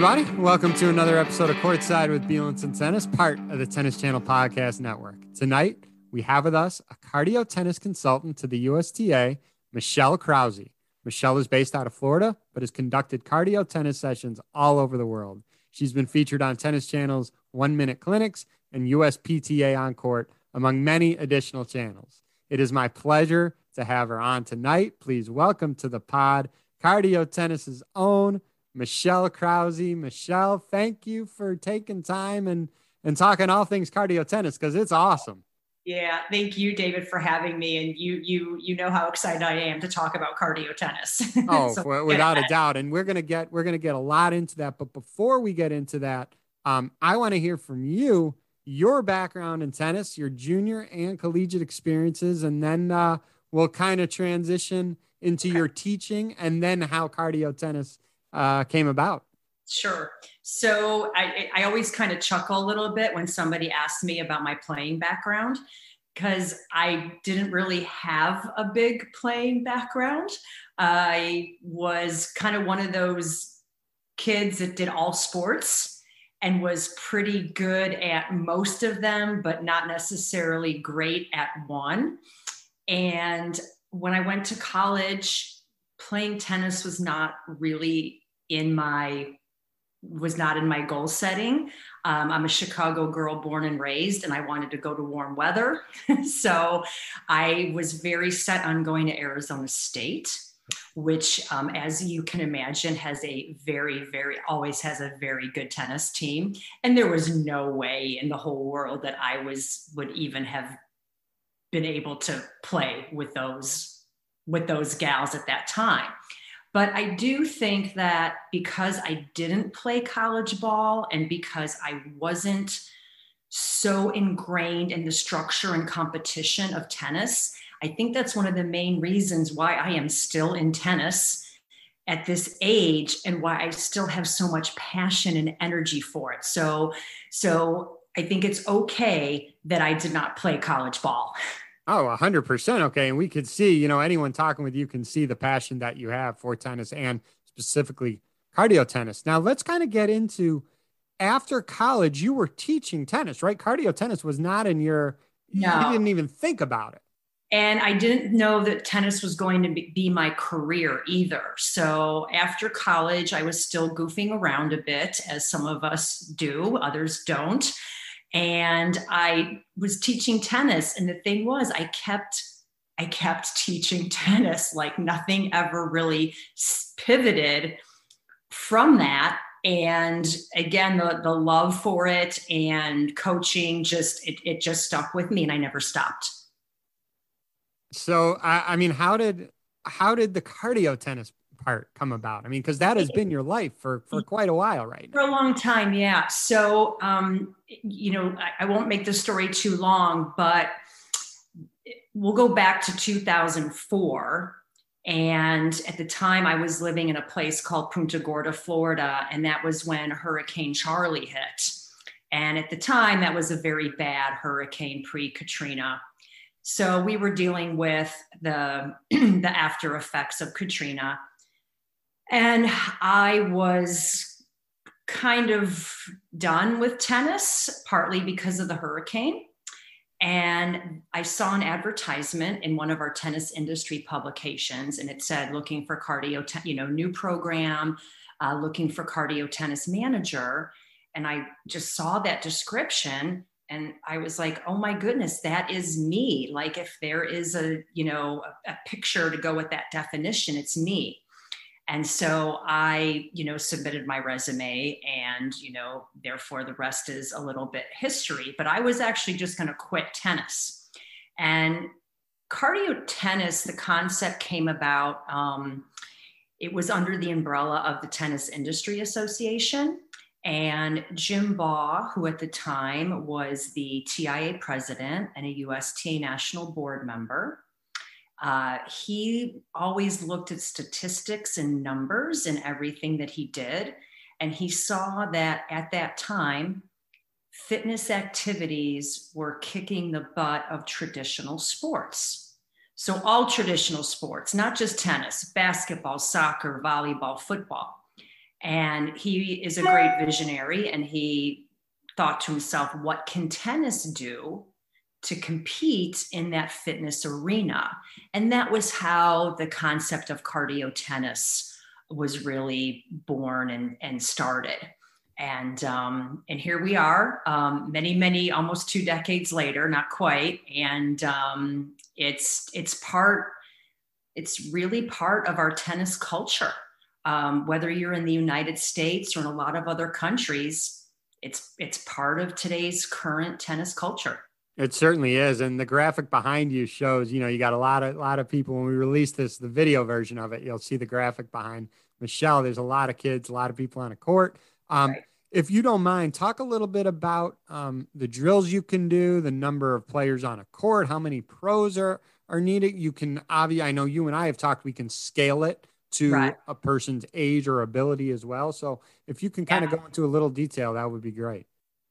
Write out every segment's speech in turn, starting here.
everybody. Welcome to another episode of Courtside with Bielenson Tennis, part of the Tennis Channel Podcast Network. Tonight, we have with us a cardio tennis consultant to the USTA, Michelle Krause. Michelle is based out of Florida, but has conducted cardio tennis sessions all over the world. She's been featured on Tennis Channel's One Minute Clinics and USPTA on Court, among many additional channels. It is my pleasure to have her on tonight. Please welcome to the pod Cardio Tennis's own Michelle Krause. Michelle, thank you for taking time and and talking all things cardio tennis because it's awesome. Yeah, thank you, David, for having me. And you, you, you know how excited I am to talk about cardio tennis. Oh, so, without yeah. a doubt. And we're gonna get we're gonna get a lot into that. But before we get into that, um, I want to hear from you, your background in tennis, your junior and collegiate experiences, and then uh, we'll kind of transition into okay. your teaching and then how cardio tennis uh, came about. Sure. So I, I always kind of chuckle a little bit when somebody asks me about my playing background because I didn't really have a big playing background. I was kind of one of those kids that did all sports and was pretty good at most of them, but not necessarily great at one. And when I went to college, playing tennis was not really in my was not in my goal setting. Um, I'm a Chicago girl born and raised, and I wanted to go to warm weather. so I was very set on going to Arizona State, which, um, as you can imagine, has a very, very, always has a very good tennis team. And there was no way in the whole world that I was, would even have been able to play with those with those gals at that time. But I do think that because I didn't play college ball and because I wasn't so ingrained in the structure and competition of tennis, I think that's one of the main reasons why I am still in tennis at this age and why I still have so much passion and energy for it. So so I think it's okay that I did not play college ball. Oh, 100%. Okay. And we could see, you know, anyone talking with you can see the passion that you have for tennis and specifically cardio tennis. Now, let's kind of get into after college, you were teaching tennis, right? Cardio tennis was not in your, no. you didn't even think about it. And I didn't know that tennis was going to be my career either. So after college, I was still goofing around a bit, as some of us do, others don't and I was teaching tennis. And the thing was, I kept I kept teaching tennis like nothing ever really pivoted from that. And again, the, the love for it and coaching just it, it just stuck with me and I never stopped. So I, I mean, how did how did the cardio tennis part come about? I mean, because that has been your life for for quite a while, right? For a long time, yeah. So, um, you know, I, I won't make the story too long, but we'll go back to 2004. And at the time, I was living in a place called Punta Gorda, Florida, and that was when Hurricane Charley hit. And at the time, that was a very bad hurricane pre Katrina. So we were dealing with the, the after effects of Katrina. And I was kind of done with tennis, partly because of the hurricane. And I saw an advertisement in one of our tennis industry publications, and it said, looking for cardio, te- you know, new program, uh, looking for cardio tennis manager. And I just saw that description and I was like, oh my goodness, that is me. Like if there is a, you know, a, a picture to go with that definition, it's me and so i you know submitted my resume and you know therefore the rest is a little bit history but i was actually just going to quit tennis. And cardio tennis the concept came about um, it was under the umbrella of the tennis industry association. And jim baugh who at the time was the tia president and a usta national board member uh, he always looked at statistics and numbers in everything that he did. And he saw that at that time, fitness activities were kicking the butt of traditional sports. So, all traditional sports, not just tennis, basketball, soccer, volleyball, football. And he is a great visionary, and he thought to himself, what can tennis do to compete in that fitness arena? And that was how the concept of cardio tennis was really born and, and started. And um, and here we are, um, many many almost two decades later, not quite. And um, it's it's part, it's really part of our tennis culture. Um, whether you're in the United States or in a lot of other countries, it's it's part of today's current tennis culture. It certainly is, and the graphic behind you shows. You know, you got a lot of a lot of people. When we release this, the video version of it, you'll see the graphic behind Michelle. There's a lot of kids, a lot of people on a court. Um, right. If you don't mind, talk a little bit about um, the drills you can do, the number of players on a court, how many pros are are needed. You can obviously, I know you and I have talked. We can scale it to right. a person's age or ability as well. So if you can kind yeah. of go into a little detail, that would be great.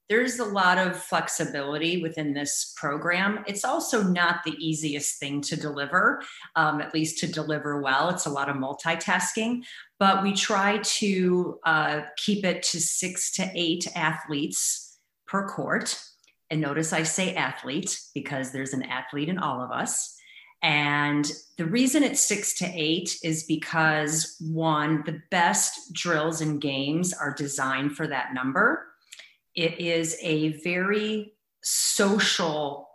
There's a lot of flexibility within this program. It's also not the easiest thing to deliver, um, at least to deliver well. It's a lot of multitasking, but we try to uh, keep it to six to eight athletes per court. And notice I say athlete because there's an athlete in all of us. And the reason it's six to eight is because one, the best drills and games are designed for that number. It is a very social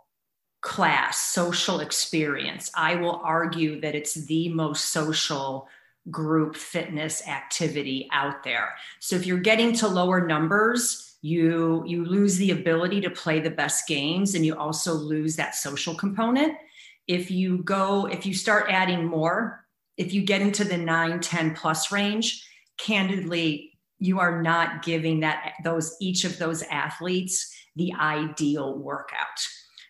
class, social experience. I will argue that it's the most social group fitness activity out there. So if you're getting to lower numbers, you you lose the ability to play the best games and you also lose that social component if you go if you start adding more if you get into the 9 10 plus range candidly you are not giving that those each of those athletes the ideal workout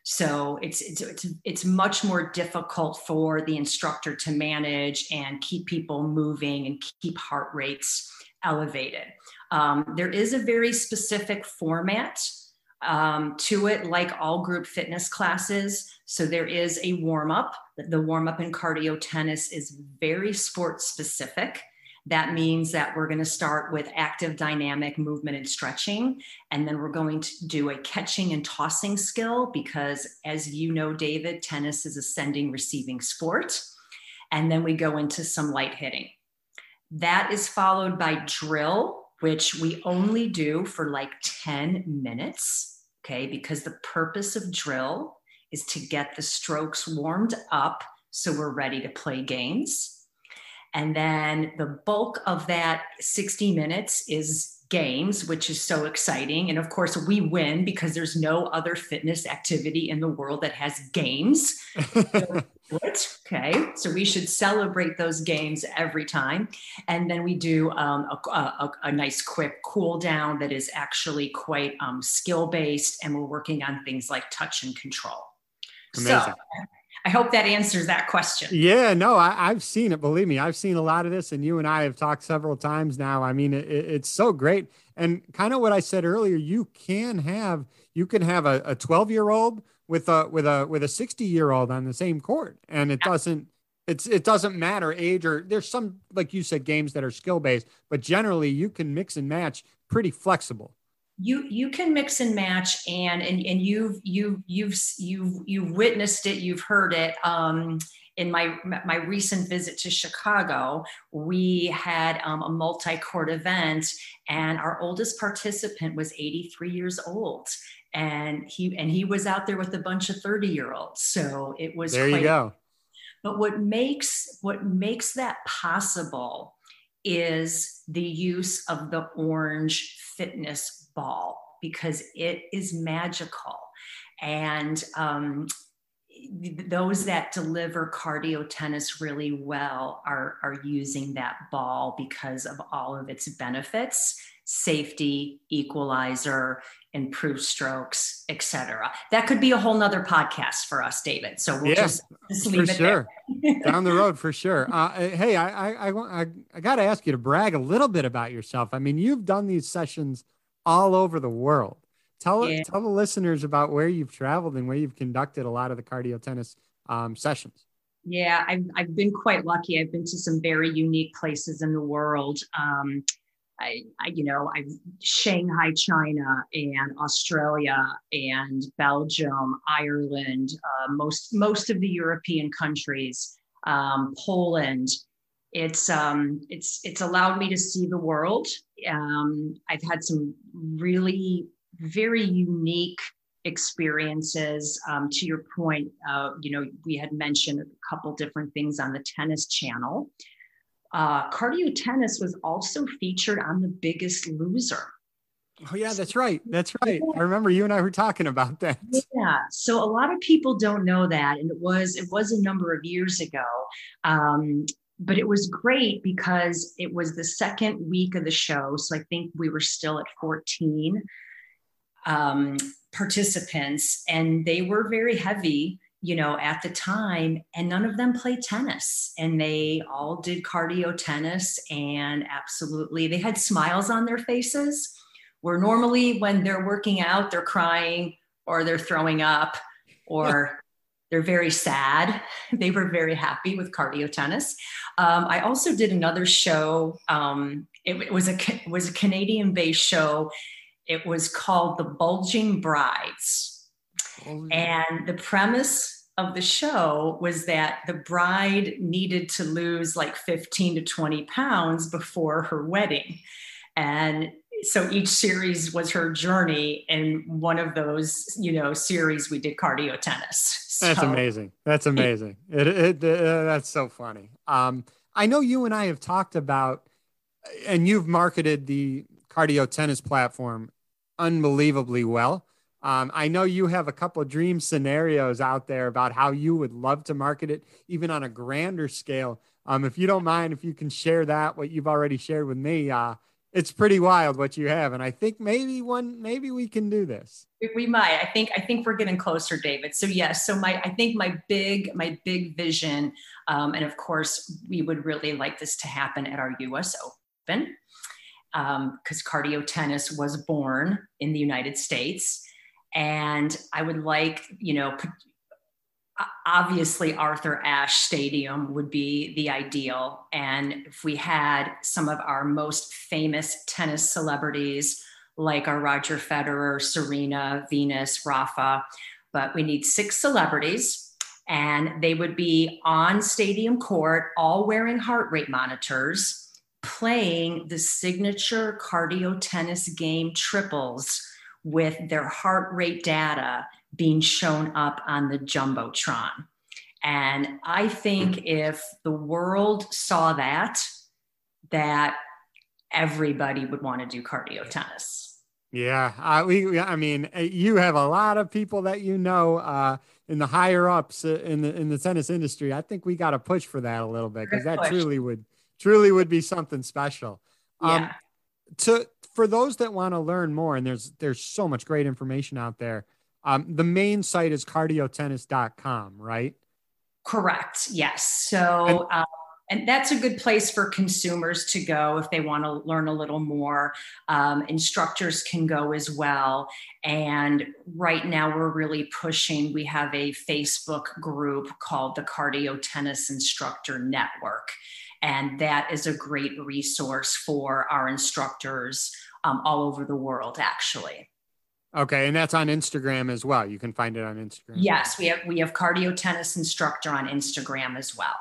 so it's, it's it's it's much more difficult for the instructor to manage and keep people moving and keep heart rates elevated um, there is a very specific format um, to it, like all group fitness classes. So there is a warm up. The warm up in cardio tennis is very sport specific. That means that we're going to start with active dynamic movement and stretching. And then we're going to do a catching and tossing skill because, as you know, David, tennis is a sending receiving sport. And then we go into some light hitting. That is followed by drill, which we only do for like 10 minutes okay? Because the purpose of drill is to get the strokes warmed up so we're ready to play games. And then the bulk of that 60 minutes is games, which is so exciting. And of course, we win because there's no other fitness activity in the world that has games. okay, so we should celebrate those games every time. And then we do um, a, a, a, nice quick cool down that is actually quite um, skill based, and we're working on things like touch and control. Amazing. So, I hope that answers that question. Yeah, no, I, have seen it. Believe me, I've seen a lot of this, and you and I have talked several times now. I mean, it, it's so great. And kind of what I said earlier, you can have you can have a 12 year old with a with a with a 60 year old on the same court, and it yeah. doesn't it's it doesn't matter age or there's some like you said games that are skill based, but generally you can mix and match pretty flexible you you can mix and match and and, and you've you've you've you've you've witnessed it you've heard it um, in my my recent visit to Chicago, we had um, a multi-court event, and our oldest participant was 83 years old, and he and he was out there with a bunch of 30 year olds. So it was there. Quite, you go. But what makes what makes that possible is the use of the orange fitness ball because it is magical. And um, those that deliver cardio tennis really well are, are using that ball because of all of its benefits safety equalizer improved strokes etc that could be a whole nother podcast for us david. So we'll yeah, just, just leave it sure. down the road for sure. Uh, hey I, I i i got to ask you to brag a little bit about yourself. I mean you've done these sessions all over the world. Tell yeah. tell the listeners about where you've traveled and where you've conducted a lot of the cardio tennis um, sessions. Yeah, I've, I've been quite lucky. I've been to some very unique places in the world. Um, I, I, you know, I Shanghai, China, and Australia, and Belgium, Ireland, uh, most most of the European countries, um, Poland. It's um, it's it's allowed me to see the world. Um, I've had some really very unique experiences. Um, to your point, uh, you know, we had mentioned a couple different things on the tennis channel. Uh, cardio tennis was also featured on The Biggest Loser. Oh yeah, that's right. That's right. I remember you and I were talking about that. Yeah. So a lot of people don't know that, and it was it was a number of years ago. Um, but it was great because it was the second week of the show. So I think we were still at 14 um, participants, and they were very heavy you know, at the time, and none of them played tennis. And they all did cardio tennis, and absolutely, they had smiles on their faces. Where normally, when they're working out, they're crying or they're throwing up or they're very sad. They were very happy with cardio tennis. Um, I also did another show. Um, it, it, was a it was a Canadian based show. It was called The Bulging Brides. And the premise of the show was that the bride needed to lose like 15 to 20 pounds before her wedding. And so each series was her journey. And one of those, you know, series we did cardio tennis. So, that's amazing. That's amazing. It, it, it uh, that's so funny. Um, I know you and I have talked about, and you've marketed the cardio tennis platform unbelievably well. Um, I know you have a couple of dream scenarios out there about how you would love to market it, even on a grander scale. Um, if you don't mind, if you can share that, what you've already shared with me, uh, it's pretty wild what you have, and I think maybe one, maybe we can do this. We might. I think. I think we're getting closer, David. So yes. So my, I think my big, my big vision, um, and of course, we would really like this to happen at our U.S. Open because um, cardio tennis was born in the United States and I would like, you know, obviously Arthur Ashe Stadium would be the ideal. And if we had some of our most famous tennis celebrities, like our Roger Federer, Serena, Venus, Rafa, but we need six celebrities and they would be on stadium court, all wearing heart rate monitors, playing the signature cardio tennis game triples with their heart rate data being shown up on the Jumbotron. And I think if the world saw that, that everybody would want to do cardio tennis. Yeah, uh, we. I mean, uh, you have a lot of people that you know uh, in the higher ups uh, in the in the tennis industry. I think we got to push for that a little bit because that truly would truly would be something special. Um, yeah. To for those that want to learn more, and there's there's so much great information out there. Um, the main site is cardiotennis.com, right? Correct. Yes. So, and, um, and that's a good place for consumers to go if they want to learn a little more. Um, instructors can go as well. And right now, we're really pushing. We have a Facebook group called the Cardio Tennis Instructor Network. And that is a great resource for our instructors um, all over the world, actually. Okay, and that's on Instagram as well. You can find it on Instagram. Yes, we have we have cardio tennis instructor on Instagram as well.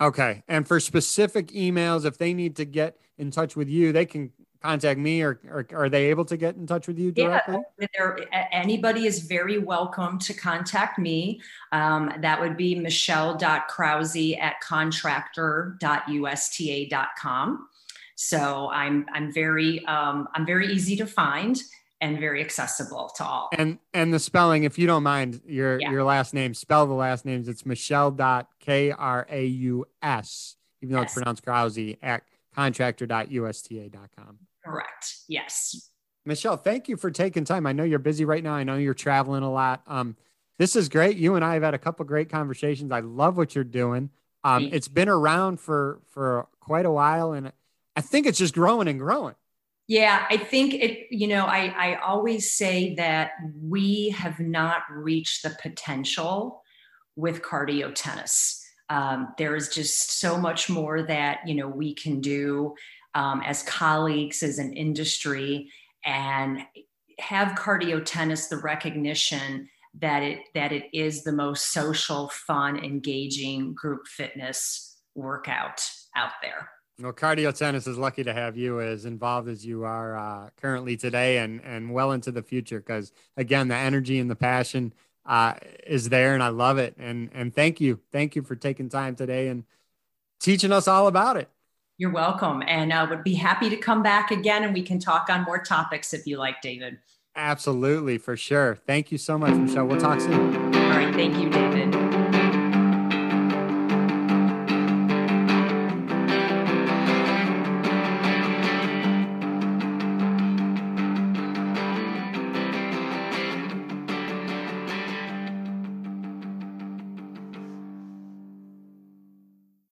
Okay, and for specific emails, if they need to get in touch with you, they can contact me or, or are they able to get in touch with you directly? Yeah, anybody is very welcome to contact me. Um, that would be michelle.krause at contractor.usta.com. So I'm, I'm very, um, I'm very easy to find and very accessible to all. And, and the spelling, if you don't mind your, yeah. your last name, spell the last names. It's Michelle dot K R A U S, even though yes. it's pronounced Krause at contractor.usta.com. Correct. Yes. Michelle, thank you for taking time. I know you're busy right now. I know you're traveling a lot. Um, this is great. You and I have had a couple great conversations. I love what you're doing. Um, it's been around for for quite a while, and I think it's just growing and growing. Yeah, I think it. You know, I I always say that we have not reached the potential with cardio tennis. Um, there is just so much more that you know we can do um, as colleagues, as an industry, and have cardio tennis the recognition that it that it is the most social, fun, engaging group fitness workout out there. Well, cardio tennis is lucky to have you as involved as you are uh, currently today, and and well into the future. Because again, the energy and the passion uh, is there, and I love it. And and thank you, thank you for taking time today and teaching us all about it. You're welcome, and I uh, would be happy to come back again, and we can talk on more topics if you like, David. Absolutely, for sure. Thank you so much, Michelle. We'll talk soon. All right. Thank you, David.